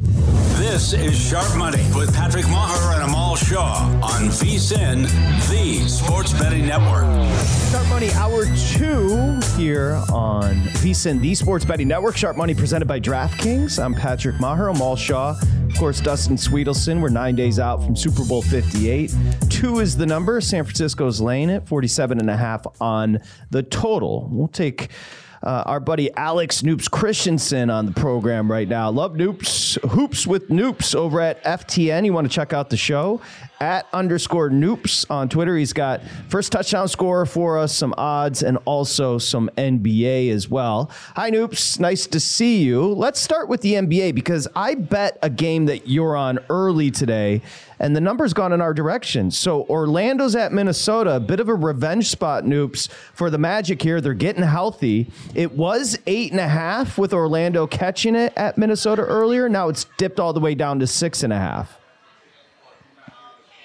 This is Sharp Money with Patrick Meagher and Amal Shah on VSIN, the Sports Betting Network. Sharp Money Hour 2 here on VSIN, the Sports Betting Network. Sharp Money presented by DraftKings. I'm Patrick Meagher, Amal Shah. Of course, Dustin Swedelson. We're nine days out from Super Bowl 58. Two is the number. San Francisco's laying it, 47 and a half on the total. We'll take uh, our buddy Alex Noops Christenson on the program right now. Love Noops, Hoops with Noops over at FTN. You want to check out the show at underscore Noops on Twitter. He's got first touchdown score for us, some odds, and also some NBA as well. Hi, Noops. Nice to see you. Let's start with the NBA because I bet a game that you're on early today and the number's gone in our direction. So Orlando's at Minnesota, a bit of a revenge spot, Noops, for the Magic here. They're getting healthy. It was eight and a half with Orlando catching it at Minnesota earlier. Now it's dipped all the way down to six and a half.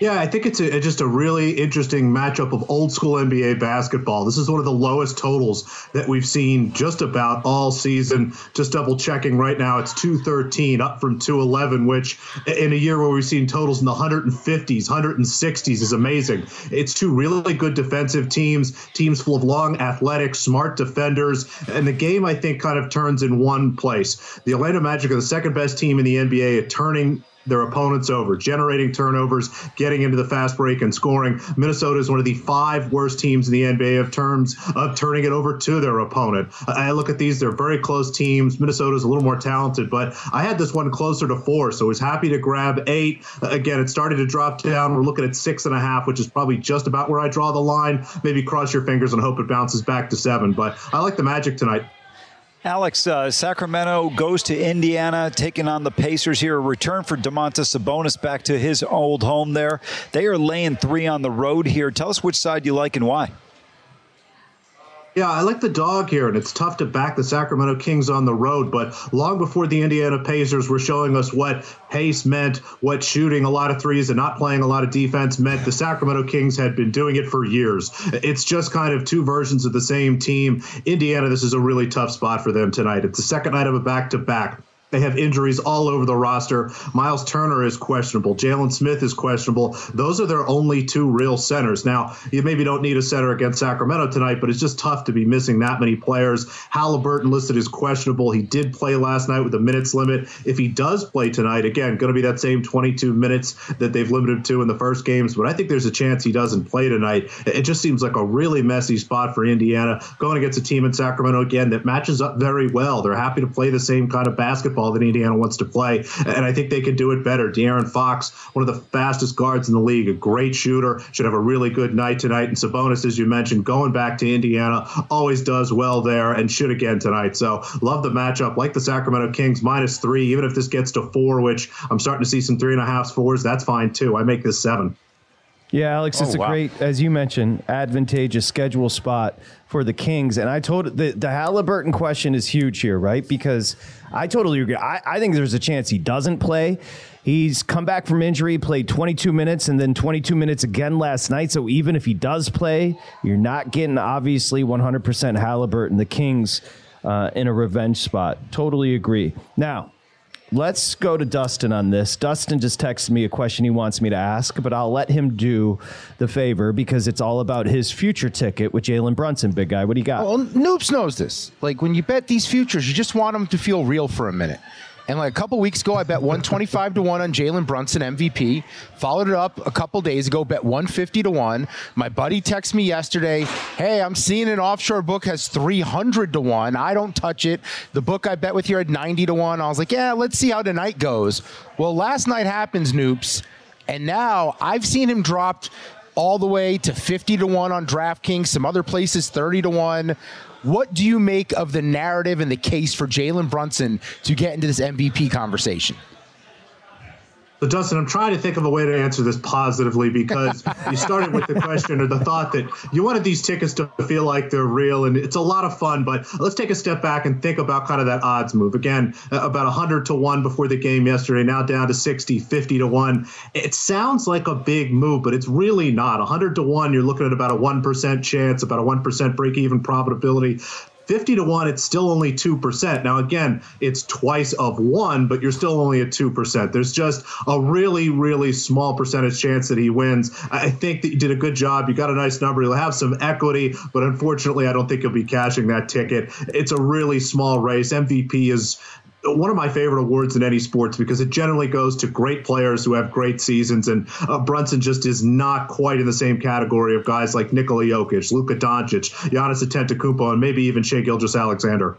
Yeah, I think it's a, just a really interesting matchup of old school NBA basketball. This is one of the lowest totals that we've seen just about all season. Just double checking right now, it's 213 up from 211, which in a year where we've seen totals in the 150s, 160s is amazing. It's two really good defensive teams, teams full of long, athletic, smart defenders. And the game, I think, kind of turns in one place. The Orlando Magic are the second best team in the NBA at turning their opponents over, generating turnovers, getting into the fast break and scoring. Minnesota is one of the five worst teams in the NBA of terms of turning it over to their opponent. I look at these; they're very close teams. Minnesota is a little more talented, but I had this one closer to four, so I was happy to grab eight. Again, it started to drop down. We're looking at six and a half, which is probably just about where I draw the line. Maybe cross your fingers and hope it bounces back to seven. But I like the Magic tonight. Alex, uh, Sacramento goes to Indiana, taking on the Pacers here. A return for Domantas Sabonis back to his old home there. They are laying three on the road here. Tell us which side you like and why. Yeah, I like the dog here, and it's tough to back the Sacramento Kings on the road. But long before the Indiana Pacers were showing us what pace meant, what shooting a lot of threes and not playing a lot of defense meant, the Sacramento Kings had been doing it for years. It's just kind of two versions of the same team. Indiana, this is a really tough spot for them tonight. It's the second night of a back to back. They have injuries all over the roster. Myles Turner is questionable. Jalen Smith is questionable. Those are their only two real centers. Now, you maybe don't need a center against Sacramento tonight, but it's just tough to be missing that many players. Halliburton listed as questionable. He did play last night with a minutes limit. If he does play tonight, again, going to be that same 22 minutes that they've limited to in the first games, but I think there's a chance he doesn't play tonight. It just seems like a really messy spot for Indiana going against a team in Sacramento again that matches up very well. They're happy to play the same kind of basketball that Indiana wants to play, and I think they could do it better. De'Aaron Fox, one of the fastest guards in the league, a great shooter, should have a really good night tonight. And Sabonis, as you mentioned, going back to Indiana, always does well there and should again tonight. So love the matchup. Like the Sacramento Kings, minus three. Even if this gets to four, which I'm starting to see some three and a half fours, that's fine too. I make this seven. Yeah, Alex, it's Oh, a wow. great, as you mentioned, advantageous schedule spot for the Kings. And I told the the Halliburton question is huge here, right? Because I totally agree. I, I think there's a chance he doesn't play. He's come back from injury, played 22 minutes, and then 22 minutes again last night. So even if he does play, you're not getting obviously 100% Halliburton. The Kings uh, in a revenge spot. Totally agree. Now, let's go to Dustin on this. Dustin just texted me a question he wants me to ask, but I'll let him do the favor because it's all about his future ticket with Jalen Brunson, big guy. What do you got? Well, Noops knows this. Like when you bet these futures, you just want them to feel real for a minute. And like a couple weeks ago, I bet 125 to 1 on Jalen Brunson MVP. Followed it up a couple days ago, bet 150 to 1. My buddy texted me yesterday, hey, I'm seeing an offshore book has 300 to 1. I don't touch it. The book I bet with you had 90 to 1. I was like, yeah, let's see how tonight goes. Well, last night happens, Noops. And now I've seen him dropped all the way to 50 to 1 on DraftKings, some other places 30 to 1. What do you make of the narrative and the case for Jalen Brunson to get into this MVP conversation? So, Dustin, I'm trying to think of a way to answer this positively because you started with the question or the thought that you wanted these tickets to feel like they're real, and it's a lot of fun. But let's take a step back and think about kind of that odds move. Again, about 100 to 1 before the game yesterday, now down to 60, 50 to 1. It sounds like a big move, but it's really not. 100 to 1, you're looking at about a 1% chance, about a 1% break even probability. 50 to 1, it's still only 2%. Now, again, it's twice of one, but you're still only at 2%. There's just a really, really small percentage chance that he wins. I think that you did a good job. You got a nice number. You'll have some equity, but unfortunately, I don't think you'll be cashing that ticket. It's a really small race. MVP is one of my favorite awards in any sports because it generally goes to great players who have great seasons, and uh, Brunson just is not quite in the same category of guys like Nikola Jokic, Luka Doncic, Giannis Antetokounmpo, and maybe even Shai Gilgeous-Alexander.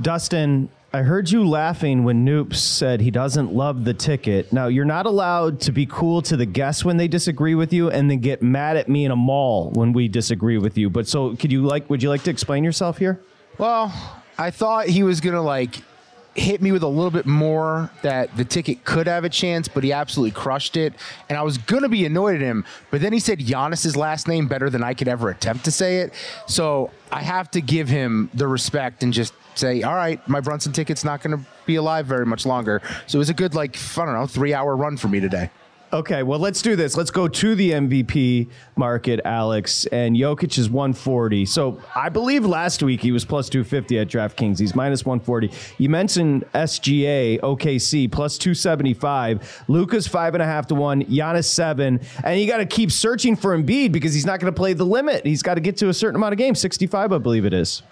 Dustin, I heard you laughing when Noops said he doesn't love the ticket. Now, you're not allowed to be cool to the guests when they disagree with you and then get mad at me in a mall when we disagree with you. But so could you like would you like to explain yourself here? Well, I thought he was gonna like hit me with a little bit more that the ticket could have a chance, but he absolutely crushed it. And I was gonna be annoyed at him, but then he said Giannis's last name better than I could ever attempt to say it. So I have to give him the respect and just say, all right, my Brunson ticket's not gonna be alive very much longer. So it was a good like I don't know three hour run for me today. Okay, well, let's do this. Let's go to the MVP market, Alex. And Jokic is 140. So I believe last week he was plus 250 at DraftKings. He's minus 140. You mentioned SGA, OKC, plus 275. Luka's five and a half to one. Giannis seven. And you got to keep searching for Embiid because he's not going to play the limit. He's got to get to a certain amount of games, 65, I believe it is.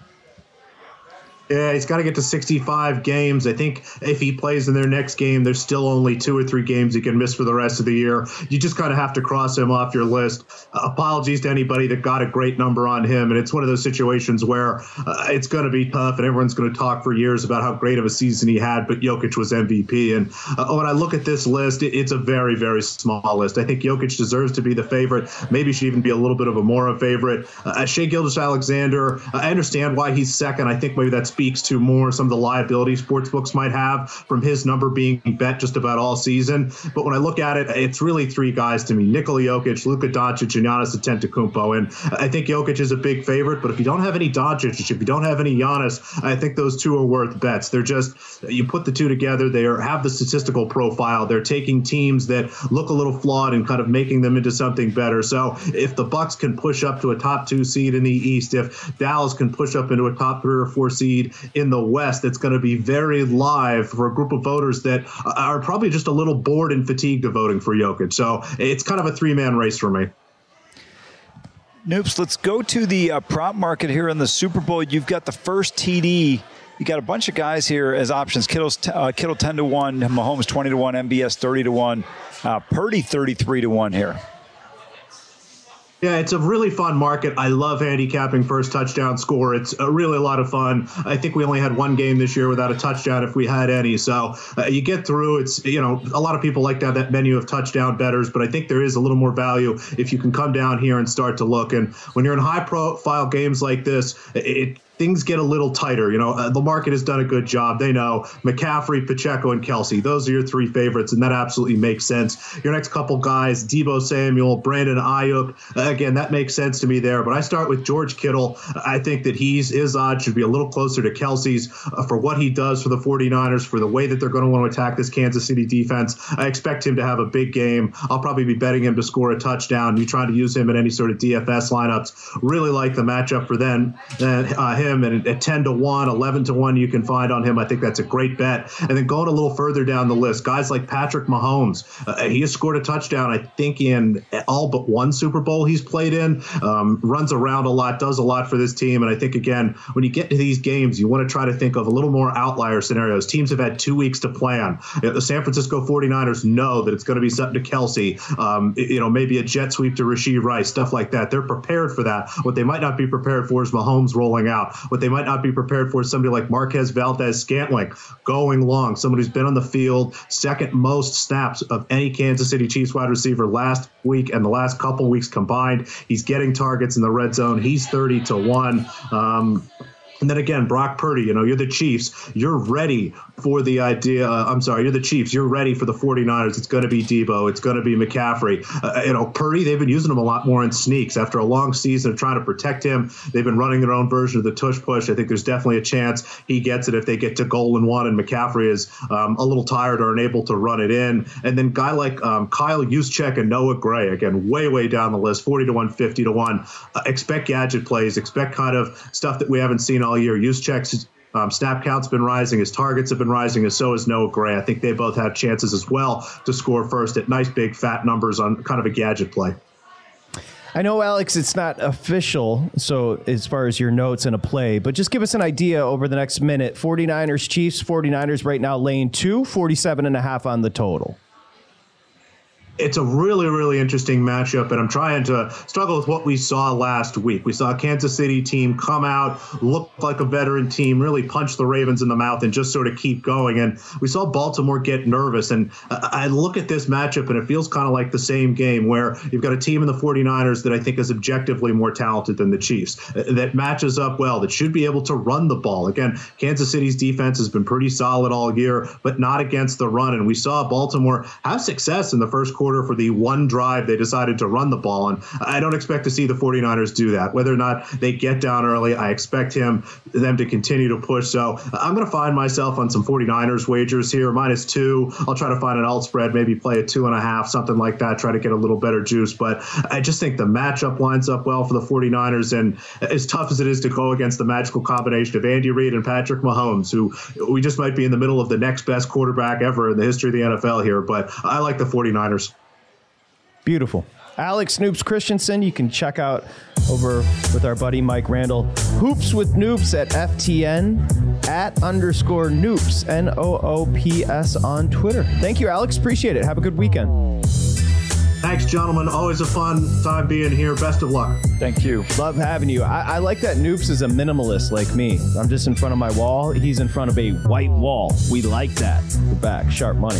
Yeah, he's got to get to 65 games. I think if he plays in their next game, there's still only two or three games he can miss for the rest of the year. You just kind of have to cross him off your list. Uh, apologies to anybody that got a great number on him. And it's one of those situations where uh, it's going to be tough and everyone's going to talk for years about how great of a season he had, but Jokic was MVP. And uh, when I look at this list, it, it's a very, very small list. I think Jokic deserves to be the favorite. Maybe should even be a little bit of a more favorite. Uh, Shai Gilgeous-Alexander, I understand why he's second. I think maybe that's speaks to more some of the liability sports books might have from his number being bet just about all season. But when I look at it, it's really three guys to me: Nikola Jokic, Luka Doncic, and Giannis Antetokounmpo. And I think Jokic is a big favorite. But if you don't have any Doncic, if you don't have any Giannis, I think those two are worth bets. They're just you put the two together, they are, have the statistical profile. They're taking teams that look a little flawed and kind of making them into something better. So if the Bucks can push up to a top two seed in the East, if Dallas can push up into a top three or four seed in the West that's going to be very live for a group of voters that are probably just a little bored and fatigued of voting for Jokic. So it's kind of a three man race for me. Noops, let's go to the uh, prop market here in the Super Bowl. You've got the first TD. You got a bunch of guys here as options. Kittle's t- uh, Kittle 10 to 1, Mahomes 20 to 1, MVS 30 to 1, uh, Purdy 33 to 1 here. Yeah, it's a really fun market. I love handicapping first touchdown score. It's a really a lot of fun. I think we only had one game this year without a touchdown if we had any. So uh, you get through. It's you know a lot of people like to have that menu of touchdown betters, but I think there is a little more value if you can come down here and start to look. And when you're in high profile games like this, it things get a little tighter. You know, uh, the market has done a good job. They know McCaffrey, Pacheco, and Kelce. Those are your three favorites, and that absolutely makes sense. Your next couple guys, Deebo Samuel, Brandon Aiyuk. Again, that makes sense to me there. But I start with George Kittle. I think that he's his odds should be a little closer to Kelce's uh, for what he does for the 49ers, for the way that they're going to want to attack this Kansas City defense. I expect him to have a big game. I'll probably be betting him to score a touchdown. You trying to use him in any sort of DFS lineups. Really like the matchup for them. Uh, him him, and at 10 to 1, 11 to 1, you can find on him. I think that's a great bet. And then going a little further down the list, guys like Patrick Mahomes, uh, he has scored a touchdown, I think, in all but one Super Bowl he's played in, um, runs around a lot, does a lot for this team. And I think, again, when you get to these games, you want to try to think of a little more outlier scenarios. Teams have had two weeks to plan. The San Francisco 49ers know that it's going to be something to Kelce, um, you know, maybe a jet sweep to Rashee Rice, stuff like that. They're prepared for that. What they might not be prepared for is Mahomes rolling out. What they might not be prepared for is somebody like Marquez Valdes-Scantling going long, someone who's been on the field second most snaps of any Kansas City Chiefs wide receiver last week and the last couple weeks combined. He's getting targets in the red zone. He's 30 to 1. Um, and then again, Brock Purdy, you know, you're the Chiefs. You're ready for the idea. Uh, I'm sorry, you're the Chiefs. You're ready for the 49ers. It's going to be Deebo. It's going to be McCaffrey. Uh, you know, Purdy, they've been using him a lot more in sneaks. After a long season of trying to protect him, they've been running their own version of the tush push. I think there's definitely a chance he gets it if they get to goal and one and McCaffrey is um, a little tired or unable to run it in. And then guy like um, Kyle Juszczyk and Noah Gray, again, way, way down the list, 40 to 1, 50 to 1. Uh, expect gadget plays, expect kind of stuff that we haven't seen all year. Juszczyk's um, snap count's been rising, his targets have been rising, and so has Noah Gray. I think they both have chances as well to score first at nice big fat numbers on kind of a gadget play. I know, Alex, it's not official, so as far as your notes and a play, but just give us an idea over the next minute. 49ers, Chiefs, 49ers right now laying two, 47 and a half on the total it's a really, really interesting matchup, and I'm trying to struggle with what we saw last week. We saw a Kansas City team come out, look like a veteran team, really punch the Ravens in the mouth, and just sort of keep going. And we saw Baltimore get nervous. And I look at this matchup, and it feels kind of like the same game where you've got a team in the 49ers that I think is objectively more talented than the Chiefs, uh, that matches up well, that should be able to run the ball. Again, Kansas City's defense has been pretty solid all year, but not against the run. And we saw Baltimore have success in the first quarter quarter for the one drive they decided to run the ball. And I don't expect to see the 49ers do that. Whether or not they get down early, I expect him them to continue to push. So I'm going to find myself on some 49ers wagers here, minus two. I'll try to find an alt spread, maybe play a two and a half, something like that, try to get a little better juice. But I just think the matchup lines up well for the 49ers. And as tough as it is to go against the magical combination of Andy Reid and Patrick Mahomes, who we just might be in the middle of the next best quarterback ever in the history of the NFL here. But I like the 49ers. Beautiful. Alex Noops Christenson, you can check out over with our buddy Mike Randall. Hoops with Noops at FTN at underscore Noops, N O O P S on Twitter. Thank you, Alex. Appreciate it. Have a good weekend. Thanks, gentlemen. Always a fun time being here. Best of luck. Thank you. Love having you. I, I like that Noops is a minimalist like me. I'm just in front of my wall. He's in front of a white wall. We like that. We're back. Sharp money.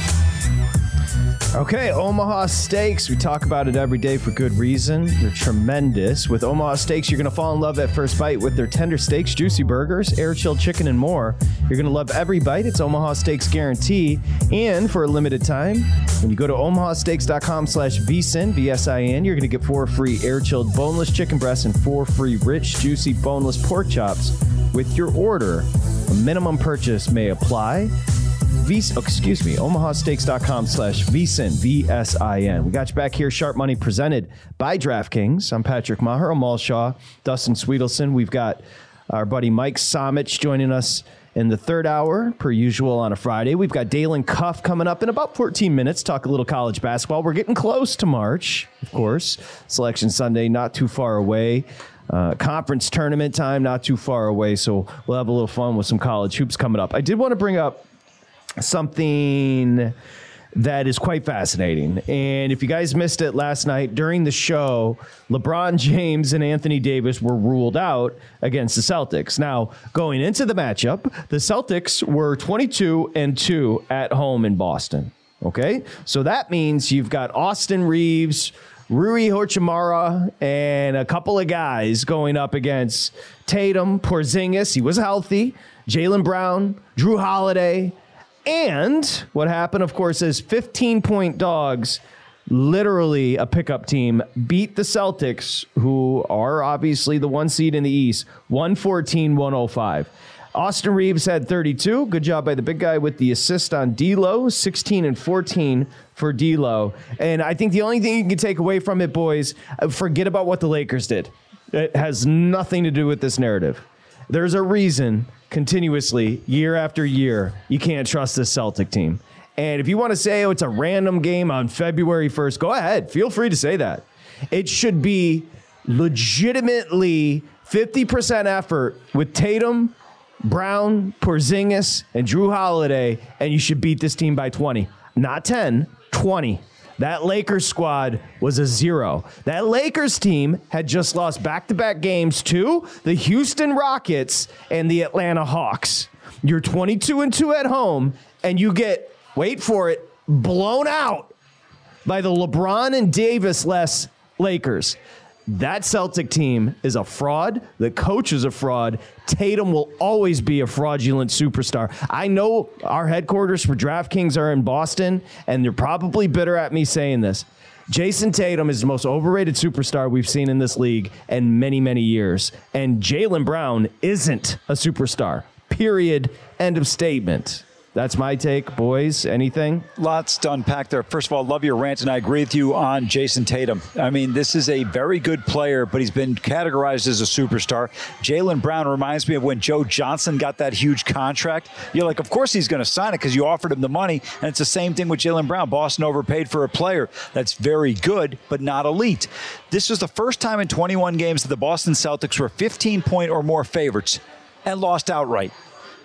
Okay, Omaha Steaks. We talk about it every day for good reason. They're tremendous. With Omaha Steaks, you're going to fall in love at first bite with their tender steaks, juicy burgers, air chilled chicken, and more. You're going to love every bite. It's Omaha Steaks guarantee. And for a limited time, when you go to omahasteaks.com slash vsin, V-S-I-N, you're going to get four free air chilled boneless chicken breasts and four free rich, juicy boneless pork chops with your order. A minimum purchase may apply. V, oh, excuse me, omahasteaks.com slash vsin, V-S-I-N. We got you back here, Sharp Money presented by DraftKings. I'm Patrick Meagher, Amal Shah, Dustin Swedelson. We've got our buddy Mike Somich joining us in the third hour, per usual on a Friday. We've got Dalen Cuff coming up in about 14 minutes, talk a little college basketball. We're getting close to March, of course. Selection Sunday, not too far away. Uh, conference tournament time, not too far away. So we'll have a little fun with some college hoops coming up. I did want to bring up something that is quite fascinating. And if you guys missed it last night during the show, LeBron James and Anthony Davis were ruled out against the Celtics. Now, going into the matchup, the Celtics were 22 and 2 at home in Boston. Okay? So that means you've got Austin Reaves, Rui Hachimura, and a couple of guys going up against Tatum, Porzingis, he was healthy, Jaylen Brown, Jrue Holiday, and what happened, of course, is 15 point dogs, literally a pickup team, beat the Celtics, who are obviously the one seed in the East, 114 105. Austin Reaves had 32. Good job by the big guy with the assist on D'Lo, 16 and 14 for D'Lo. And I think the only thing you can take away from it, boys, uh, forget about what the Lakers did. It has nothing to do with this narrative. There's a reason continuously, year after year, you can't trust this Celtic team. And if you want to say, oh, it's a random game on February 1st, go ahead. Feel free to say that. It should be legitimately 50% effort with Tatum, Brown, Porzingis, and Jrue Holiday, and you should beat this team by 20. Not 10, 20. That Lakers squad was a zero. That Lakers team had just lost back to back games to the Houston Rockets and the Atlanta Hawks. You're 22 and 2 at home, and you get, wait for it, blown out by the LeBron and Davis less Lakers. That Celtic team is a fraud. The coach is a fraud. Tatum will always be a fraudulent superstar. I know our headquarters for DraftKings are in Boston, and they're probably bitter at me saying this. Jayson Tatum is the most overrated superstar we've seen in this league in many, many years. And Jaylen Brown isn't a superstar. Period. End of statement. That's my take, boys. Anything? Lots to unpack there. First of all, love your rant, and I agree with you on Jayson Tatum. I mean, this is a very good player, but he's been categorized as a superstar. Jaylen Brown reminds me of when Joe Johnson got that huge contract. You're like, of course he's going to sign it because you offered him the money. And it's the same thing with Jaylen Brown. Boston overpaid for a player that's very good, but not elite. This was the first time in 21 games that the Boston Celtics were 15 point or more favorites and lost outright.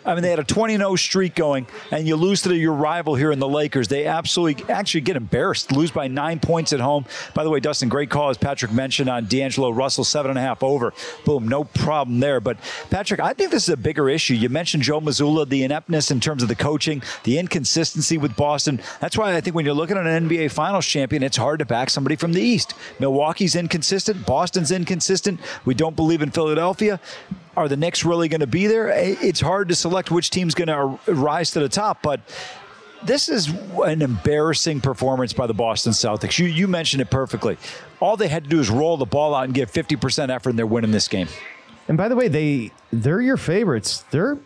I mean, they had a 20 0 streak going, and you lose to your rival here in the Lakers. They absolutely actually get embarrassed, lose by nine points at home. By the way, Dustin, great call, as Patrick mentioned on D'Angelo Russell, seven and a half over. Boom, no problem there. But, Patrick, I think this is a bigger issue. You mentioned Joe Mazzulla, the ineptness in terms of the coaching, the inconsistency with Boston. That's why I think when you're looking at an NBA Finals champion, it's hard to back somebody from the East. Milwaukee's inconsistent, Boston's inconsistent. We don't believe in Philadelphia. Are the Knicks really going to be there? It's hard to select which team's going to rise to the top, but this is an embarrassing performance by the Boston Celtics. You you mentioned it perfectly. All they had to do is roll the ball out and give 50% effort and they're winning this game. And by the way, they they're your favorites. They're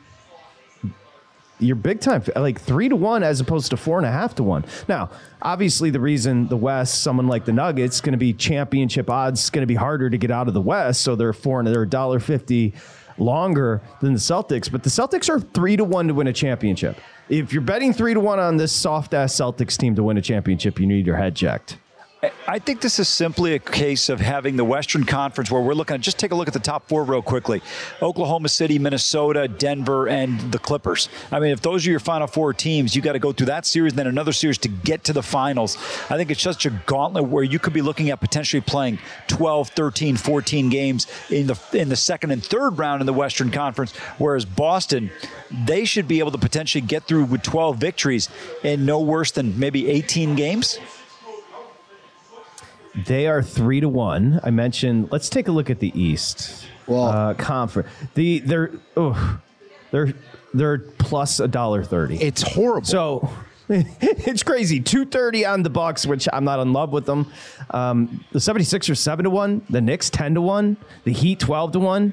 you're big time, like three to one as opposed to four and a half to one. Now, obviously, the reason the West, someone like the Nuggets, going to be championship odds, going to be harder to get out of the West, so they're four and they're a dollar fifty longer than the Celtics. But the Celtics are three to one to win a championship. If you're betting three to one on this soft ass Celtics team to win a championship, you need your head checked. I think this is simply a case of having the Western Conference where we're looking at just take a look at the top four real quickly Oklahoma City, Minnesota, Denver, and the Clippers. I mean, if those are your final four teams, you got to go through that series, and then another series to get to the finals. I think it's such a gauntlet where you could be looking at potentially playing 12, 13, 14 games in the in the second and third round in the Western Conference, whereas Boston, they should be able to potentially get through with 12 victories in no worse than maybe 18 games. They are three to one. I mentioned. Let's take a look at the East. Well, uh, conference. The they're oh, they're they're plus a dollar thirty. It's horrible. So it's crazy. Two thirty on the Bucks, which I'm not in love with them. Um, the 76ers seven to one. The Knicks ten to one. The Heat twelve to one.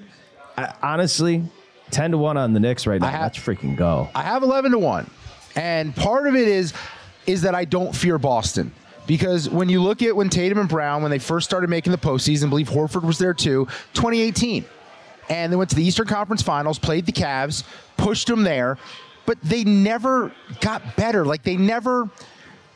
I, honestly, ten to one on the Knicks right now. Have, Let's freaking go. I have eleven to one, and part of it is is that I don't fear Boston. Because when you look at when Tatum and Brown, when they first started making the postseason, I believe Horford was there too, 2018. And they went to the Eastern Conference Finals, played the Cavs, pushed them there, but they never got better. Like they never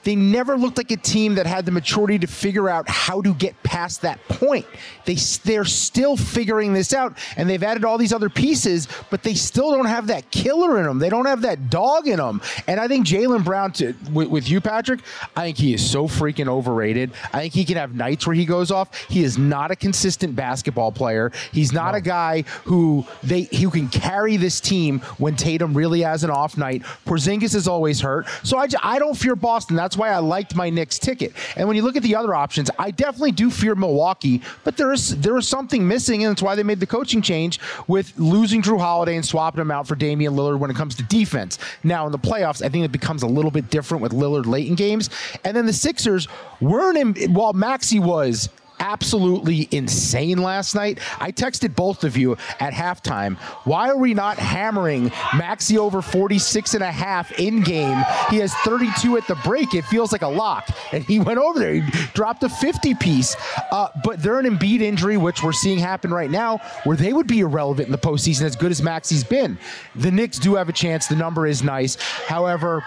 they never looked like a team that had the maturity to figure out how to get past that point. They they're still figuring this out, and they've added all these other pieces, but they still don't have that killer in them. They don't have that dog in them. And I think Jaylen Brown, to, with, with you, Patrick, I think he is so freaking overrated. I think he can have nights where he goes off. He is not a consistent basketball player. He's not no. a guy who they who can carry this team when Tatum really has an off night. Porzingis is always hurt, so I, I don't fear Boston. That's that's why I liked my Knicks ticket. And when you look at the other options, I definitely do fear Milwaukee, but there is there is something missing, and that's why they made the coaching change with losing Jrue Holiday and swapping him out for Damian Lillard when it comes to defense. Now in the playoffs, I think it becomes a little bit different with Lillard late in games. And then the Sixers weren't in while Maxey was absolutely insane last night. I texted both of you at halftime. Why are we not hammering Maxey over 46 and a half in game? He has 32 at the break. It feels like a lock. And he went over there. He dropped a 50 piece. Uh, but they're an Embiid injury, which we're seeing happen right now, where they would be irrelevant in the postseason as good as Maxey's been. The Knicks do have a chance. The number is nice. However,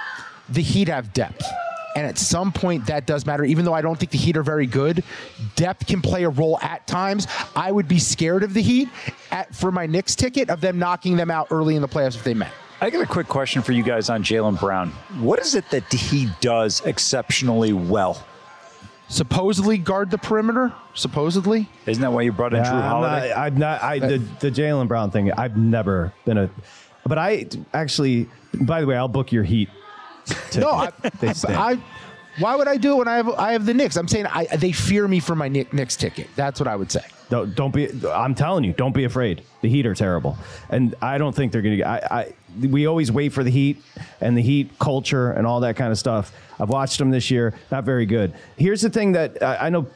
the Heat have depth. And at some point, that does matter. Even though I don't think the Heat are very good, depth can play a role at times. I would be scared of the Heat at, for my Knicks ticket of them knocking them out early in the playoffs if they met. I got a quick question for you guys on Jaylen Brown. What is it that he does exceptionally well? Supposedly guard the perimeter. Supposedly, isn't that why you brought in yeah, Jrue Holiday? I'm not. I'm not I, the uh, the Jaylen Brown thing. I've never been a, but I actually. By the way, I'll book your Heat no, I, I, why would I do it when I have I have the Knicks? I'm saying I, they fear me for my Knicks ticket. That's what I would say. Don't, don't be. I'm telling you, don't be afraid. The Heat are terrible, and I don't think they're going to. I, I we always wait for the Heat and the Heat culture and all that kind of stuff. I've watched them this year. Not very good. Here's the thing that I, I know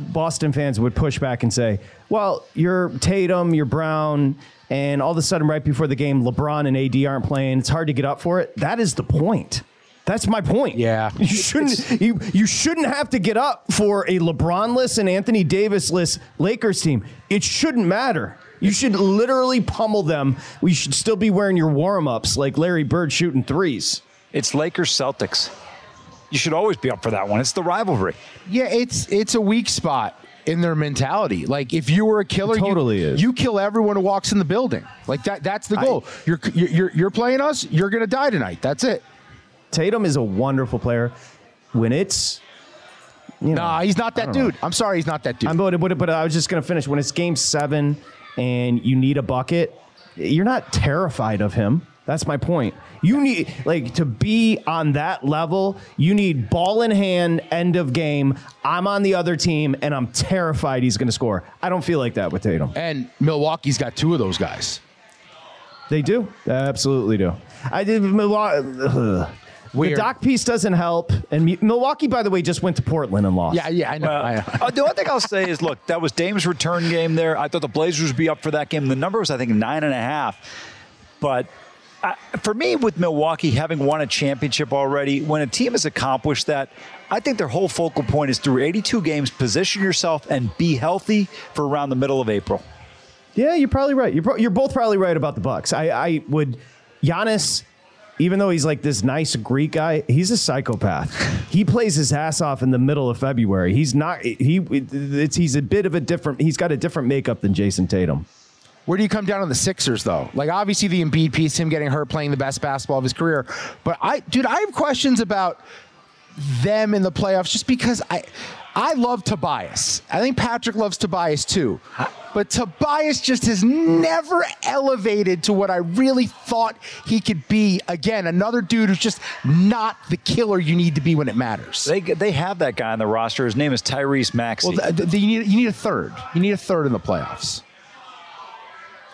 Boston fans would push back and say, "Well, you're Tatum, you're Brown, and all of a sudden, right before the game, LeBron and AD aren't playing. It's hard to get up for it. That is the point. That's my point. Yeah, you shouldn't you, you shouldn't have to get up for a LeBronless and Anthony Davisless Lakers team. It shouldn't matter. You should literally pummel them. We should still be wearing your warm ups like Larry Bird shooting threes. It's Lakers Celtics. You should always be up for that one. It's the rivalry. Yeah, it's it's a weak spot in their mentality. Like if you were a killer, totally you, is. you kill everyone who walks in the building. Like that that's the goal. I, you're, you're you're playing us, you're going to die tonight. That's it. Tatum is a wonderful player. When it's you know, nah, he's not that dude. Know. I'm sorry, he's not that dude. I'm but, but, but I was just going to finish when it's game 7 and you need a bucket, you're not terrified of him. That's my point. You need like to be on that level. You need ball in hand, end of game. I'm on the other team, and I'm terrified he's going to score. I don't feel like that with Tatum. And Milwaukee's got two of those guys. They do, they absolutely do. I did Milwaukee. The Doc piece doesn't help. And Milwaukee, by the way, just went to Portland and lost. Yeah, yeah, I know. I know. uh, the one thing I'll say is, look, that was Dame's return game there. I thought the Blazers would be up for that game. The number was, I think, nine and a half. But I, for me, with Milwaukee having won a championship already, when a team has accomplished that, I think their whole focal point is through 82 games, position yourself and be healthy for around the middle of April. Yeah, you're probably right. You're, pro- you're both probably right about the Bucks. I, I would Giannis, even though he's like this nice Greek guy, he's a psychopath. he plays his ass off in the middle of February. He's not. He it's he's a bit of a different. He's got a different makeup than Jayson Tatum. Where do you come down on the Sixers though? Like obviously the Embiid piece, him getting hurt, playing the best basketball of his career. But I, dude, I have questions about them in the playoffs just because I. I love Tobias. I think Patrick loves Tobias too. But Tobias just has never elevated to what I really thought he could be. Again, another dude who's just not the killer you need to be when it matters. They, they have that guy on the roster. His name is Tyrese Maxey. Well, th- th- you, need, you need a third. You need a third in the playoffs.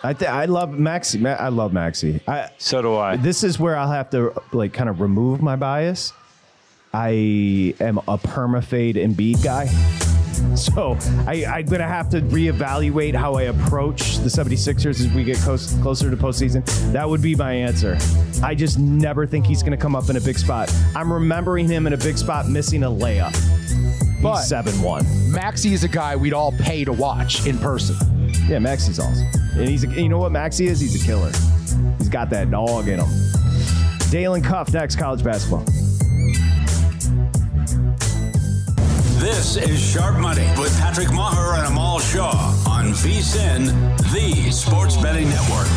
I th- I love Maxey. Ma- I love Maxey. I, so do I. This is where I'll have to like kind of remove my bias. I am a permafade Embiid guy. So I, I'm going to have to reevaluate how I approach the 76ers as we get close, closer to postseason. That would be my answer. I just never think he's going to come up in a big spot. I'm remembering him in a big spot missing a layup. But He's 7 1. Maxey is a guy we'd all pay to watch in person. Yeah, Maxey's awesome. And he's a, you know what Maxi is? He's a killer. He's got that dog in him. Dalen Cuff next college basketball. This is Sharp Money with Patrick Meagher and Amal Shah on VSIN, the Sports Betting Network.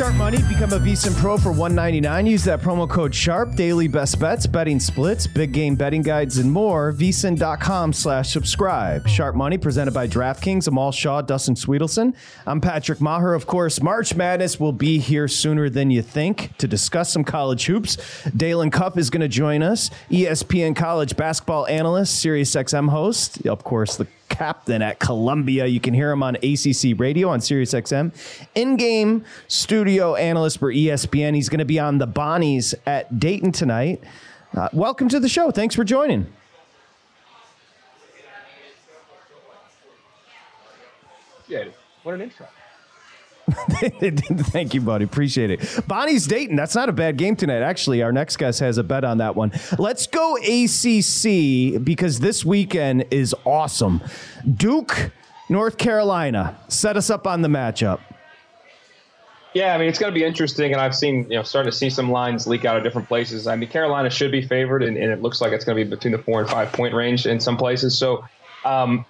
Sharp Money, become a VSIN Pro for 199. Use that promo code SHARP. Daily best bets, betting splits, big game betting guides, and more. VSIN.com slash subscribe. Sharp Money, presented by DraftKings. Amal Shah, Dustin Swedelson. I'm Patrick Meagher. Of course, March Madness will be here sooner than you think to discuss some college hoops. Dalen Cuff is going to join us. ESPN college basketball analyst, SiriusXM host. Of course, the captain at Columbia. You can hear him on ACC Radio on SiriusXM. In-game studio analyst for ESPN. He's going to be on the Bonnies at Dayton tonight. Uh, welcome to the show. Thanks for joining. Yeah, what an intro. Thank you, buddy. Appreciate it. Bonnie's Dayton. That's not a bad game tonight. Actually, our next guest has a bet on that one. Let's go ACC because this weekend is awesome. Duke, North Carolina. Set us up on the matchup. Yeah, I mean it's going to be interesting, and I've seen you know starting to see some lines leak out of different places. I mean Carolina should be favored, and, and it looks like it's going to be between the four and five point range in some places. So, um,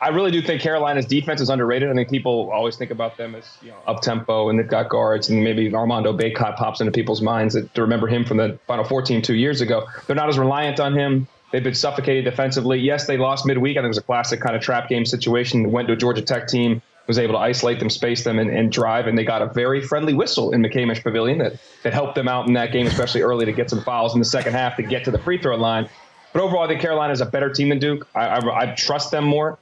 I really do think Carolina's defense is underrated. I think people always think about them as you know up tempo, and they've got guards, and maybe Armando Bacot pops into people's minds that, to remember him from the Final Four team two years ago. They're not as reliant on him. They've been suffocated defensively. Yes, they lost midweek. I think it was a classic kind of trap game situation. Went to a Georgia Tech team was able to isolate them, space them, and, and, drive. And they got a very friendly whistle in McCamish Pavilion that, that helped them out in that game, especially early to get some fouls in the second half to get to the free throw line. But overall, I think Carolina is a better team than Duke. I, I, I trust them more.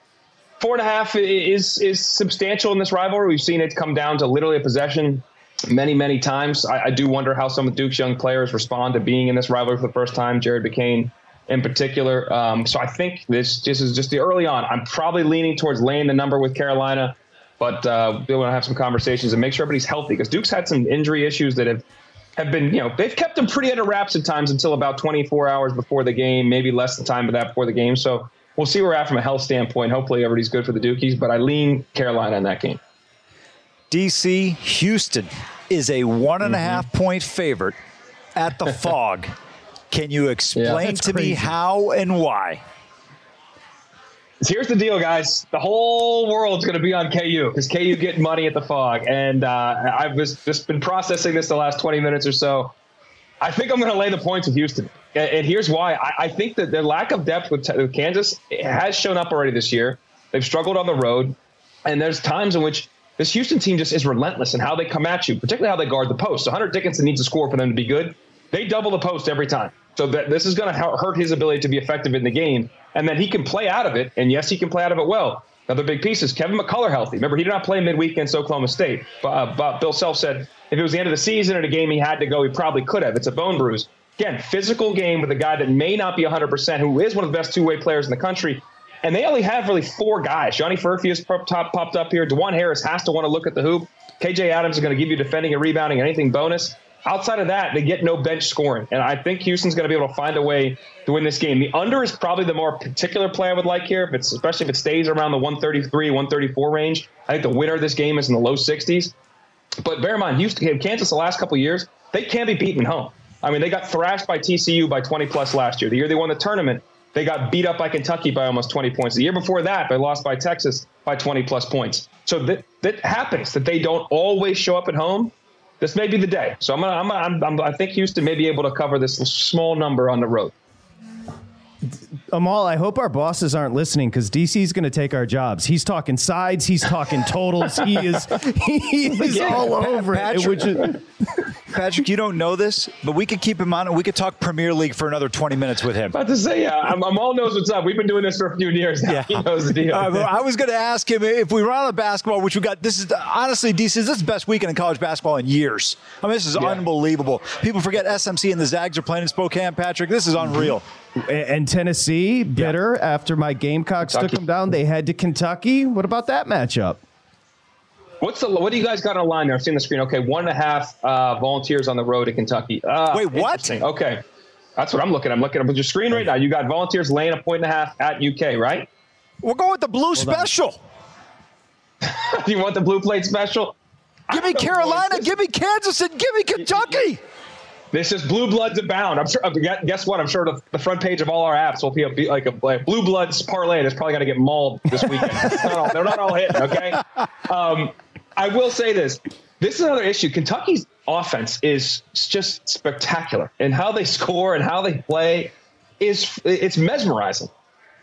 Four and a half is is substantial in this rivalry. We've seen it come down to literally a possession many, many times. I, I do wonder how some of Duke's young players respond to being in this rivalry for the first time. Jared McCain in particular. Um, so I think this this is just the early on. I'm probably leaning towards laying the number with Carolina. But uh, we want to have some conversations and make sure everybody's healthy because Duke's had some injury issues that have have been, you know, they've kept them pretty under wraps at times until about 24 hours before the game, maybe less than time of that before the game. So we'll see where we're at from a health standpoint. Hopefully everybody's good for the Dukies, but I lean Carolina in that game. DC Houston is a one and a half point favorite at the Phog. Can you explain Yeah, to crazy. me how and why? Here's the deal, guys. The whole world's going to be on KU because KU getting money at the Phog, and uh, I've just, just been processing this the last 20 minutes or so. I think I'm going to lay the points with Houston, and, here's why. I, I think that their lack of depth with, with Kansas has shown up already this year. They've struggled on the road, and there's times in which this Houston team just is relentless in how they come at you, particularly how they guard the post. So Hunter Dickinson needs to score for them to be good. They double the post every time. So that this is going to hurt his ability to be effective in the game. And then he can play out of it. And yes, he can play out of it well. Another big piece is Kevin McCullar healthy. Remember, he did not play midweek against Oklahoma State. But, uh, but Bill Self said if it was the end of the season and a game he had to go, he probably could have. It's a bone bruise. Again, physical game with a guy that may not be 100%, who is one of the best two-way players in the country. And they only have really four guys. Johnny Furphy pop- popped up here. Dajuan Harris has to want to look at the hoop. KJ Adams is going to give you defending and rebounding, anything bonus. Outside of that, they get no bench scoring. And I think Houston's going to be able to find a way to win this game. The under is probably the more particular play I would like here, if it's, especially if it stays around the 133, 134 range. I think the winner of this game is in the low 60s. But bear in mind, Houston, Kansas, the last couple years, they can't be beaten at home. I mean, they got thrashed by TCU by 20 plus last year. The year they won the tournament, they got beat up by Kentucky by almost 20 points. The year before that, they lost by Texas by 20 plus points. So that, that happens that they don't always show up at home. This may be the day. So I'm gonna, I'm, I'm, I'm, I think Houston may be able to cover this small number on the road. Amal, I hope our bosses aren't listening because DC's going to take our jobs. He's talking sides. He's talking totals. he is he is Yeah, all Pat- over it. Patrick- Which is, Patrick, you don't know this, but we could keep him on and we could talk Premier League for another 20 minutes with him. About to say, yeah, I'm, I'm all knows what's up. We've been doing this for a few years now. He knows the deal. Uh, but I was going to ask him if we run out of basketball, which we got. This is honestly, DC, this is the best weekend in college basketball in years. I mean, this is unbelievable. People forget SMC and the Zags are playing in Spokane, Patrick. This is unreal. And Tennessee bitter after my Gamecocks took them down. They head to Kentucky. What about that matchup? What's the what do you guys got on a line there? I've seen the screen. Okay, one and a half uh, volunteers on the road to Kentucky. Uh, Wait, what? Okay, that's what I'm looking. at. I'm looking up at your screen right now. You got volunteers laying a point and a half at UK, right? We're going with the blue special. you want the blue plate special? Give me Carolina, give me Kansas, and give me Kentucky. This is blue bloods abound. I'm sure. uh, Guess what? I'm sure the, the front page of all our apps will be, a, be like a like blue bloods parlay that's probably going to get mauled this weekend. Not all- they're not all hitting. Okay. Um, I will say this. This is another issue. Kentucky's offense is just spectacular, and how they score and how they play is it's mesmerizing.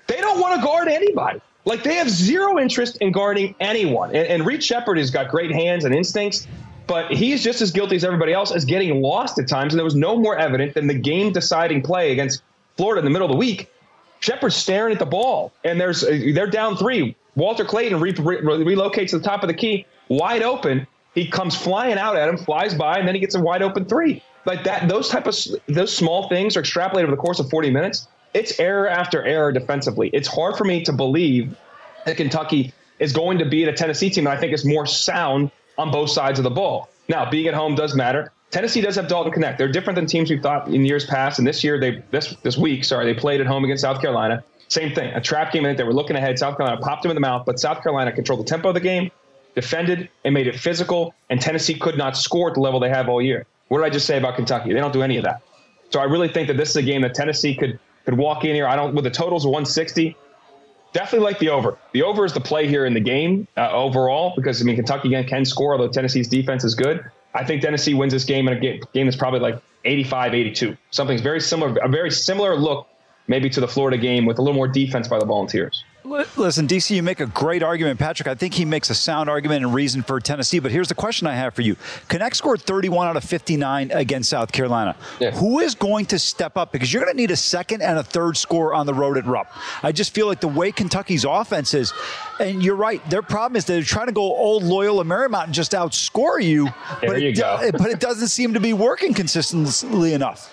They don't want to guard anybody. Like they have zero interest in guarding anyone. And, and Reed Sheppard has got great hands and instincts, but he's just as guilty as everybody else as getting lost at times. And there was no more evident than the game deciding play against Florida in the middle of the week. Sheppard's staring at the ball, and there's uh, they're down three. Walter Clayton re- re- relocates to the top of the key, wide open. He comes flying out at him, flies by, and then he gets a wide open three. Like that, those type of those small things are extrapolated over the course of 40 minutes. It's error after error defensively. It's hard for me to believe that Kentucky is going to beat a Tennessee team that I think is more sound on both sides of the ball. Now, being at home does matter. Tennessee does have Dalton Knecht. They're different than teams we've thought in years past. And this year, they this this week, sorry, they played at home against South Carolina. Same thing, a trap game in it. They were looking ahead. South Carolina popped them in the mouth, but South Carolina controlled the tempo of the game, defended, and made it physical. And Tennessee could not score at the level they have all year. What did I just say about Kentucky? They don't do any of that. So I really think that this is a game that Tennessee could could walk in here. I don't with the totals of 160 definitely like the over. The over is the play here in the game uh, overall because I mean Kentucky again can score, although Tennessee's defense is good. I think Tennessee wins this game in a game, game that's probably like 85-82. Something's very similar, a very similar look maybe to the Florida game with a little more defense by the Volunteers. Li- Listen, DC, you make a great argument, Patrick. I think he makes a sound argument and reason for Tennessee. But here's the question I have for you: Knecht scored 31 out of 59 against South Carolina. Who is going to step up? Because you're going to need a second and a third score on the road at Rupp. I just feel like the way Kentucky's offense is, and you're right. Their problem is they're trying to go old loyal Loyola Marymount and just outscore you. There but you it go. but it doesn't seem to be working consistently enough.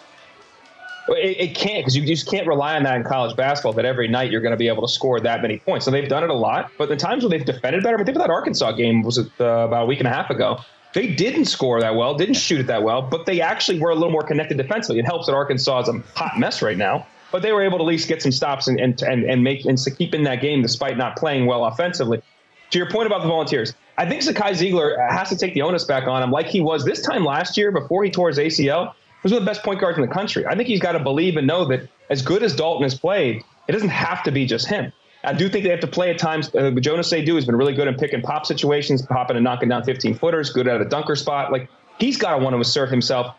It, it can't because you just can't rely on that in college basketball. That every night you're going to be able to score that many points. So they've done it a lot, but the times when they've defended better. I mean, think of that Arkansas game was it, uh, about a week and a half ago. They didn't score that well, didn't shoot it that well, but they actually were a little more connected defensively. It helps that Arkansas is a hot mess right now, but they were able to at least get some stops and and and, and make and keep in that game despite not playing well offensively. To your point about the Volunteers, I think Zakai Zeigler has to take the onus back on him, like he was this time last year before he tore his ACL. One of the best point guards in the country. I think he's got to believe and know that as good as Dalton has played, it doesn't have to be just him. I do think they have to play at times. Uh, Jonas Aidoo has been really good in pick and pop situations, popping and knocking down 15 footers, good at a dunker spot. Like he's got to want to assert himself.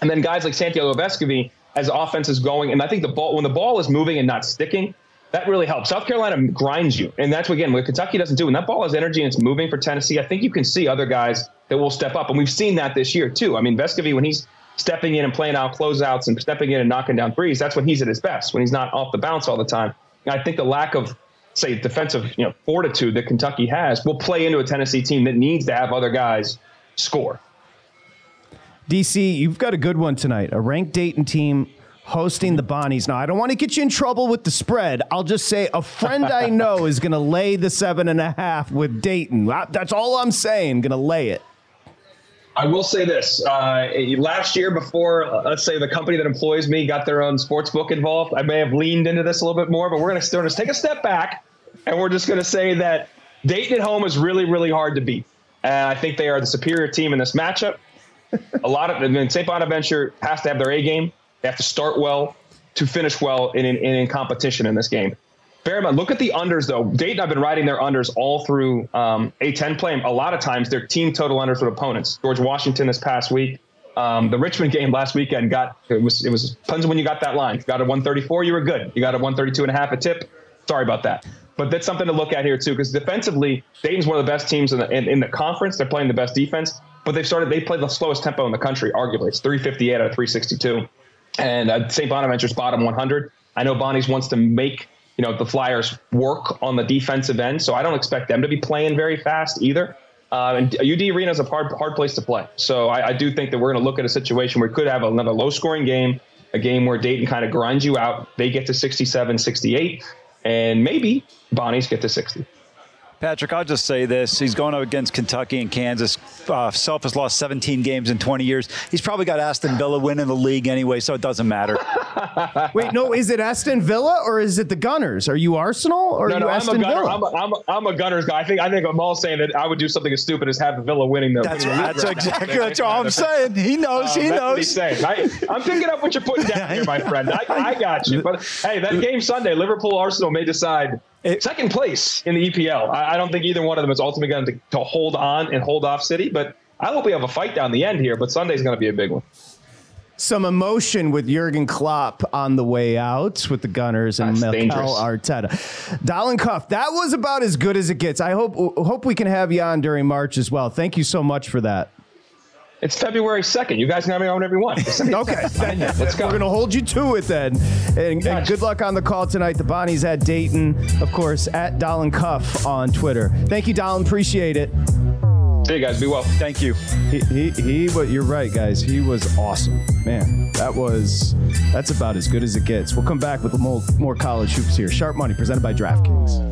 And then guys like Santiago Vescovi, as offense is going, and I think the ball when the ball is moving and not sticking, that really helps. South Carolina grinds you, and that's again what Kentucky doesn't do. When that ball has energy and it's moving for Tennessee, I think you can see other guys that will step up, and we've seen that this year too. I mean, Vescovi when he's stepping in and playing out closeouts and stepping in and knocking down threes, that's when he's at his best. When he's not off the bounce all the time. And I think the lack of say defensive you know fortitude that Kentucky has will play into a Tennessee team that needs to have other guys score. DC, you've got a good one tonight. A ranked Dayton team hosting the Bonnies. Now, I don't want to get you in trouble with the spread. I'll just say a friend I know is going to lay the seven and a half with Dayton. That's all I'm saying. Going to lay it. I will say this: uh, last year, before uh, let's say the company that employs me got their own sports book involved, I may have leaned into this a little bit more. But we're going to take a step back, and we're just going to say that Dayton at home is really, really hard to beat. And I think they are the superior team in this matchup. a lot of I mean, St. Bonaventure has to have their A game. They have to start well to finish well in, in, in competition in this game. Bear in mind, look at the unders though. Dayton, I've been riding their unders all through um, A10 play. A lot of times, their team total unders with opponents. George Washington this past week, um, the Richmond game last weekend got it was it was depends when you got that line. You got a 134, you were good. You got a 132 and a half a tip. Sorry about that. But that's something to look at here too, because defensively, Dayton's one of the best teams in the in, in, the conference. They're playing the best defense, but they've started. They play the slowest tempo in the country. Arguably, it's 358 out of 362, and uh, St. Bonaventure's bottom 100. I know Bonnie's wants to make you know the Flyers work on the defensive end, so I don't expect them to be playing very fast either. Uh, and UD Arena is a hard hard place to play, so I, I do think that we're going to look at a situation where we could have another low scoring game, a game where Dayton kind of grinds you out. They get to 67, 68, and maybe Bonnie's get to 60. Patrick, I'll just say this. He's going up against Kentucky and Kansas. Uh, Self has lost 17 games in 20 years. He's probably got Aston Villa winning the league anyway, so it doesn't matter. Wait, no, is it Aston Villa or is it the Gunners? Are you Arsenal or no, are you no, Aston I'm a Gunner, Villa? I'm a, I'm, a, I'm a Gunners guy. I think I think I'm all saying that I would do something as stupid as have Villa winning the. That's, the that's league. exactly that's all I'm saying. He knows. Uh, he knows. he's saying. I, I'm picking up what you're putting down here, my friend. I, I got you. But hey, that game Sunday, Liverpool Arsenal may decide second place in the EPL. I, I don't think either one of them is ultimately going to, to hold on and hold off City, but I hope we have a fight down the end here. But Sunday's going to be a big one. Some emotion with Jurgen Klopp on the way out with the Gunners and That's Mikel. Arteta. Dalen Cuff, that was about as good as it gets. I hope hope we can have you on during March as well. Thank you so much for that. It's February 2nd. You guys can have me on whenever you want. Okay, Let's go. We're going to hold you to it then. And, and good luck on the call tonight. The Bonnies at Dayton, of course, at Dalen Cuff on Twitter. Thank you, Dalen. Appreciate it. You guys. Be well. Thank you. He, he, he, but you're right, guys. He was awesome. Man, that was, that's about as good as it gets. We'll come back with more, more college hoops here. Sharp Money presented by DraftKings.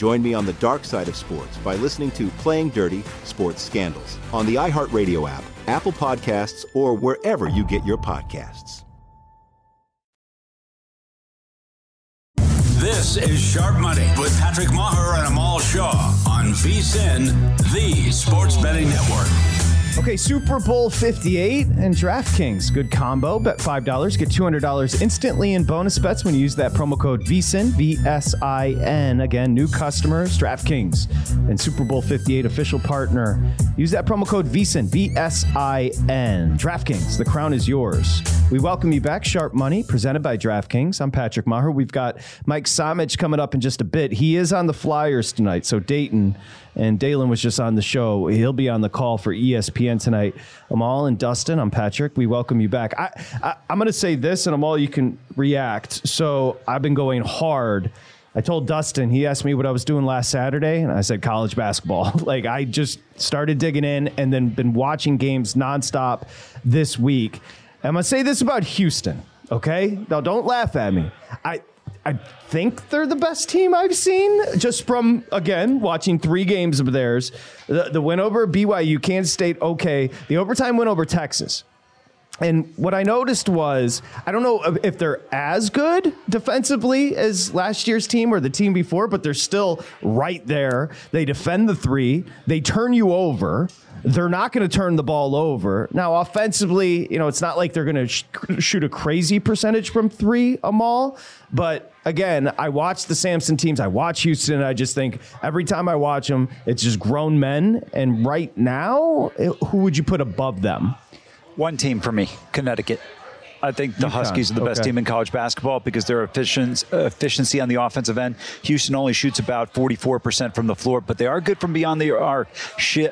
Join me on the dark side of sports by listening to Playing Dirty Sports Scandals on the iHeartRadio app, Apple Podcasts, or wherever you get your podcasts. This is Sharp Money with Patrick Meagher and Amal Shah on VSIN, the sports betting network. Okay, Super Bowl 58 and DraftKings. Good combo. Bet $5, get $200 instantly in bonus bets when you use that promo code VSIN, V S I N. Again, new customers, DraftKings, and Super Bowl 58 official partner. Use that promo code VSIN, V S I N. DraftKings, the crown is yours. We welcome you back, Sharp Money, presented by DraftKings. I'm Patrick Meagher. We've got Mike Samich coming up in just a bit. He is on the Flyers tonight, so Dayton and Dalen was just on the show. He'll be on the call for ESPN tonight. Amal and Dustin, I'm Patrick. We welcome you back. I, I I'm going to say this, and Amal, you can react. So I've been going hard I told Dustin, he asked me what I was doing last Saturday, and I said college basketball. like I just started digging in and then been watching games nonstop this week. I'm gonna say this about Houston, okay? Now don't laugh at me. I I think they're the best team I've seen just from again watching three games of theirs. The, the win over BYU, Kansas State, okay. The overtime win over Texas. And what I noticed was, I don't know if they're as good defensively as last year's team or the team before, but they're still right there. They defend the three, they turn you over. They're not going to turn the ball over. Now, offensively, you know, it's not like they're going to sh- shoot a crazy percentage from three, Amal. But again, I watch the Sampson teams. I watch Houston. And I just think every time I watch them, it's just grown men. And right now, who would you put above them? One team for me, Connecticut. I think the UConn. Huskies are the best team in college basketball because their efficiency on the offensive end. Houston only shoots about 44% from the floor, but they are good from beyond the arc.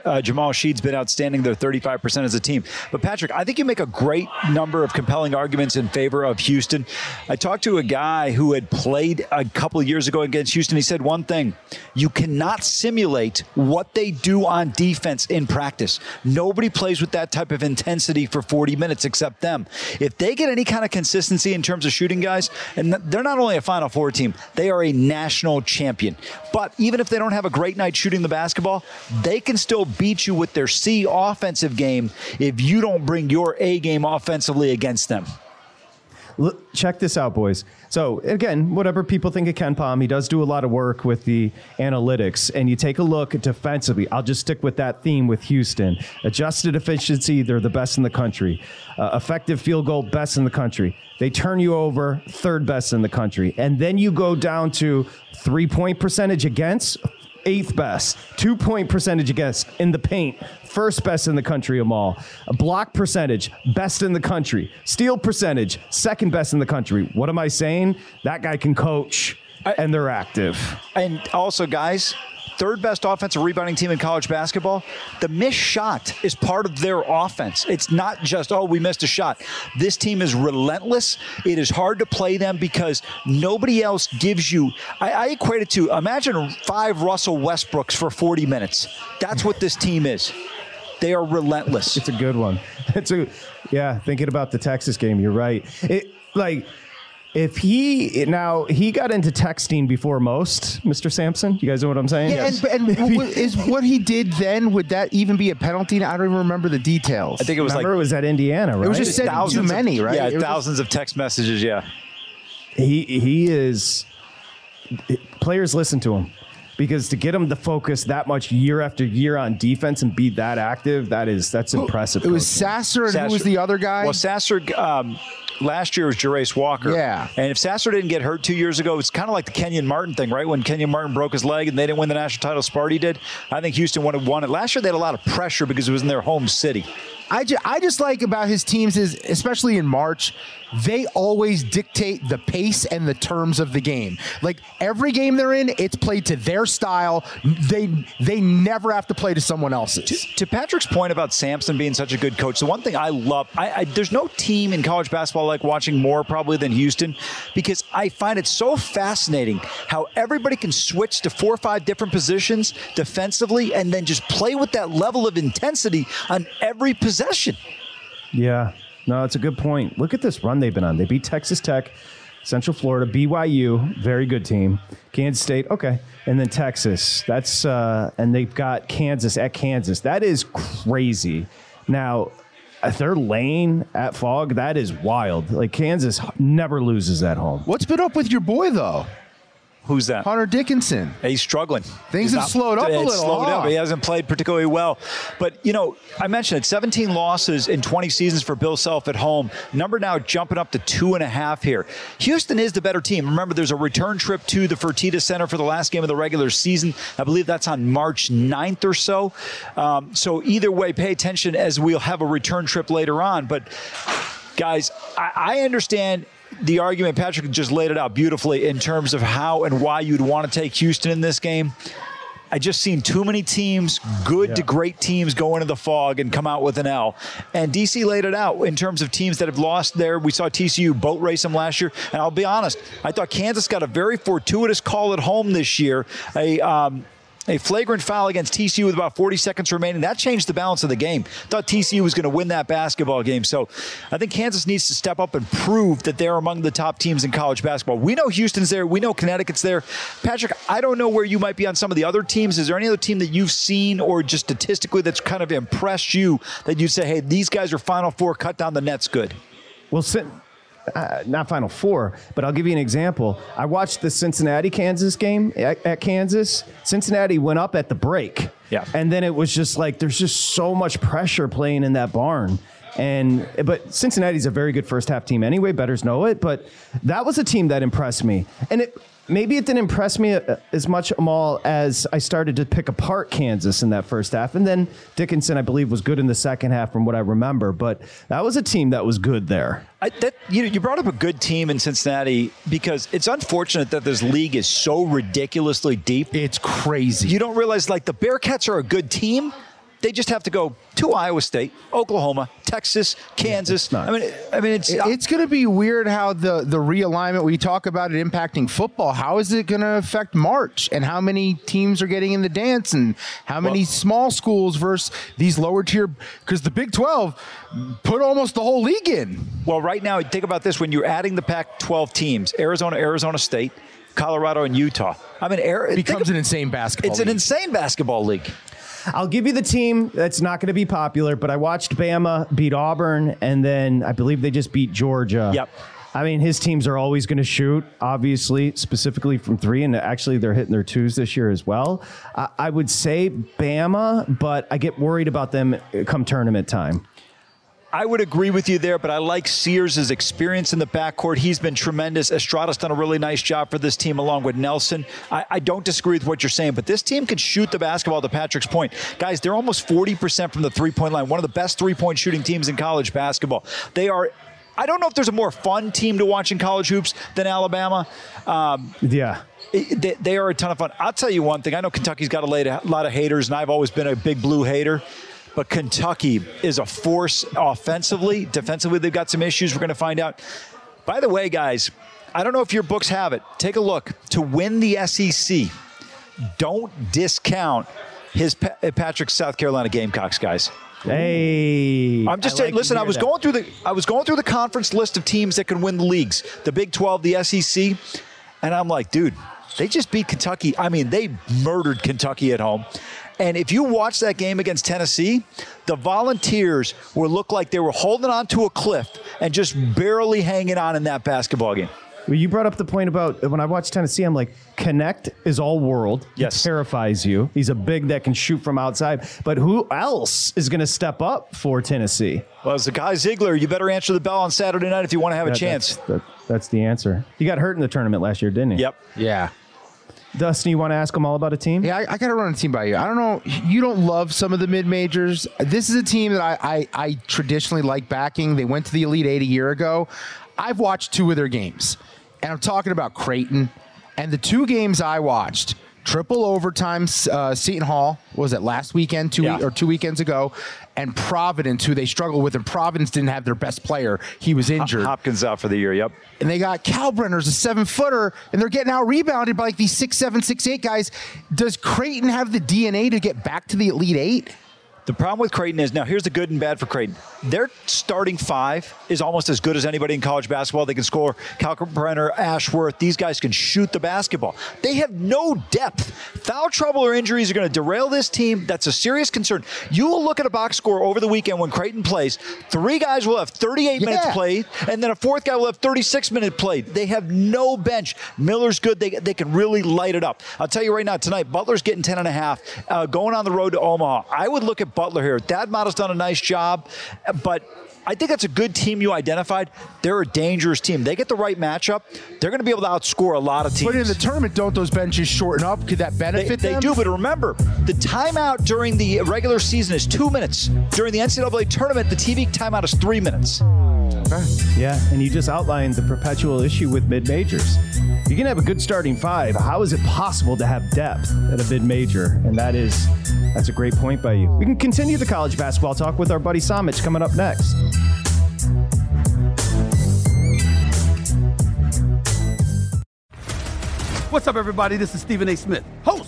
Uh, Jamal Shead's been outstanding. They're 35% as a team. But Patrick, I think you make a great number of compelling arguments in favor of Houston. I talked to a guy who had played a couple of years ago against Houston. He said one thing you cannot simulate what they do on defense in practice. Nobody plays with that type of intensity for 40 minutes except them. If they get any kind of consistency in terms of shooting guys, and they're not only a Final Four team, they are a national champion. But even if they don't have a great night shooting the basketball, they can still beat you with their C offensive game if you don't bring your A game offensively against them. Look, check this out, boys. So again, whatever people think of KenPom, he does do a lot of work with the analytics. And you take a look defensively. I'll just stick with that theme with Houston. Adjusted efficiency, they're the best in the country. Uh, effective field goal, best in the country. They turn you over, third best in the country. And then you go down to three point percentage against. Eighth best, two point percentage against in the paint, first best in the country of all. A block percentage, best in the country. Steal percentage, second best in the country. What am I saying? That guy can coach, and they're active. And also, guys, third best offensive rebounding team in college basketball. The missed shot is part of their offense. It's not just, oh, we missed a shot. This team is relentless. It is hard to play them because nobody else gives you. I, I equate it to imagine five Russell Westbrooks for 40 minutes. That's what this team is. They are relentless. It's a good one. It's a yeah. Thinking about the Texas game, you're right. It like if he now he got into texting before most, Mr. Sampson. You guys know what I'm saying? Yeah, and, and w- is what he did then would that even be a penalty? I don't even remember the details. I think it was Remember, like it was at Indiana, right? It was just sending too Thousands of- many, right? Yeah, It was thousands of text messages. Yeah. he he is players listen to him because to get him to focus that much year after year on defense and be that active that is that's impressive It was. Sasser, and who was the other guy? Well, Sasser um, last year was Jarace Walker. Yeah. And if Sasser didn't get hurt two years ago, it's kind of like the Kenyon Martin thing, right? When Kenyon Martin broke his leg and they didn't win the national title, Sparty did. I think Houston would have won it. Last year, they had a lot of pressure because it was in their home city. I just, I just like about his teams is especially in March, they always dictate the pace and the terms of the game. Like every game they're in, it's played to their style. They they never have to play to someone else's. To Patrick's point about Sampson being such a good coach, the one thing I love, I, I, there's no team in college basketball I like watching more probably than Houston because I find it so fascinating how everybody can switch to four or five different positions defensively and then just play with that level of intensity on every possession. yeah no it's a good point. Look at this run they've been on. They beat texas tech central florida byu very good team. Kansas state okay. And then texas that's uh and they've got kansas at kansas. That is crazy. Now if they're laying at Phog that is wild. Like kansas never loses at home. What's been up with your boy though? Who's that? Hunter Dickinson. He's struggling. Things He's have slowed up a little, Slowed huh? up. He hasn't played particularly well. But, you know, I mentioned it 17 losses in 20 seasons for Bill Self at home. Number now jumping up to two and a half here. Houston is the better team. Remember, there's a return trip to the Fertitta Center for the last game of the regular season. I believe that's on March 9th or so. Um, so, either way, pay attention as we'll have a return trip later on. But, guys, I, I understand the argument. Patrick just laid it out beautifully in terms of how and why you'd want to take Houston in this game. I just seen too many teams, good to great teams, go into the Phog and come out with an L. And DC laid it out in terms of teams that have lost there. We saw TCU boat race them last year, and I'll be honest, I thought Kansas got a very fortuitous call at home this year. A um, a flagrant foul against TCU with about 40 seconds remaining. That changed the balance of the game. Thought TCU was going to win that basketball game. So I think Kansas needs to step up and prove that they're among the top teams in college basketball. We know Houston's there. We know Connecticut's there. Patrick, I don't know where you might be on some of the other teams. Is there any other team that you've seen or just statistically that's kind of impressed you that you'd say, hey, these guys are Final Four, cut down the nets good? Well, uh, not Final Four, but I'll give you an example. I watched the Cincinnati Kansas game at, at, Kansas. Cincinnati went up at the break. Yeah. And then it was just like there's just so much pressure playing in that barn. And but Cincinnati's a very good first half team anyway. Betters know it, but that was a team that impressed me. And it maybe it didn't impress me uh, as much, Amal, as I started to pick apart Kansas in that first half. And then Dickinson, I believe, was good in the second half from what I remember. But that was a team that was good there. I, that, you, you brought up a good team in Cincinnati because it's unfortunate that this league is so ridiculously deep. It's crazy. You don't realize, like, the Bearcats are a good team they just have to go to Iowa State, Oklahoma, Texas, Kansas. Yeah, I mean, I mean, it's it's going to be weird how the the realignment we talk about it impacting football. How is it going to affect March and how many teams are getting in the dance and how many well, small schools versus these lower tier? Because the Big Twelve put almost the whole league in. Well, right now, think about this: when you're adding the Pac-12 teams, Arizona, Arizona State. Colorado and Utah. I mean, it becomes an insane basketball. It's league. an insane basketball league. I'll give you the team that's not going to be popular, but I watched Bama beat Auburn, and then I believe they just beat Georgia. Yep. I mean, his teams are always going to shoot, obviously, specifically from three, and actually they're hitting their twos this year as well. I, I would say Bama, but I get worried about them come tournament time. I would agree with you there, but I like Sears' experience in the backcourt. He's been tremendous. Estrada's done a really nice job for this team along with Nelson. I, I, don't disagree with what you're saying, but this team can shoot the basketball to Patrick's point. Guys, they're almost 40% from the three point line, one of the best three point shooting teams in college basketball. They are I don't know if there's a more fun team to watch in college hoops than Alabama. Um, yeah. they, they, are a ton of fun. I'll tell you one thing. I know Kentucky's got a lot of haters, and I've always been a big blue hater. But Kentucky is a force offensively. Defensively, they've got some issues. We're going to find out. By the way, guys, I don't know if your books have it. Take a look. To win the SEC, don't discount his Patrick South Carolina Gamecocks, guys. Hey, I'm just saying. Like listen, I was that. going through the I was going through the conference list of teams that can win the leagues, the Big 12, the SEC, and I'm like, dude, they just beat Kentucky. I mean, they murdered Kentucky at home. And if you watch that game against Tennessee, the Volunteers will look like they were holding on to a cliff and just barely hanging on in that basketball game. Well, you brought up the point about when I watch Tennessee, I'm like, Knecht is all world. Yes. He terrifies you. He's a big that can shoot from outside. But who else is going to step up for Tennessee? Well, as a guy Zeigler, you better answer the bell on Saturday night if you want to have that, a chance. That's, that, that's the answer. He got hurt in the tournament last year, didn't he? Yep. Yeah. Dustin, you want to ask them all about a team? Yeah, I, I got to run a team by you. I don't know. You don't love some of the mid majors. This is a team that I, I, I traditionally like backing. They went to the Elite Eight a year ago. I've watched two of their games, and I'm talking about Creighton. And the two games I watched, triple overtime. Uh, Seton Hall was it last weekend, two yeah. or two weekends ago, and Providence, who they struggled with, and Providence didn't have their best player. He was injured. Hopkins out for the year. Yep. And they got Kalkbrenner's a seven footer, and they're getting out rebounded by like these six seven six eight guys. Does Creighton have the DNA to get back to the Elite Eight? The problem with Creighton is now here's the good and bad for Creighton. Their starting five is almost as good as anybody in college basketball. They can score. Kalkbrenner, Ashworth, these guys can shoot the basketball. They have no depth. Foul trouble or injuries are going to derail this team. That's a serious concern. You will look at a box score over the weekend when Creighton plays. Three guys will have 38 yeah. minutes played, and then a fourth guy will have 36 minutes played. They have no bench. Miller's good. They, they can really light it up. I'll tell you right now, tonight, Butler's getting 10 and a half, uh, going on the road to Omaha. I would look at Butler here. Thad Matta's done a nice job, but I think that's a good team you identified. They're a dangerous team. They get the right matchup. They're going to be able to outscore a lot of teams. But in the tournament, don't those benches shorten up? Could that benefit they, them? They do, but remember, the timeout during the regular season is two minutes. During the NCAA tournament, the TV timeout is three minutes. Yeah, and you just outlined the perpetual issue with mid majors. You can have a good starting five. How is it possible to have depth at a mid major? And that is, that's a great point by you. We can continue the college basketball talk with our buddy Samich coming up next. What's up, everybody? This is Stephen A. Smith,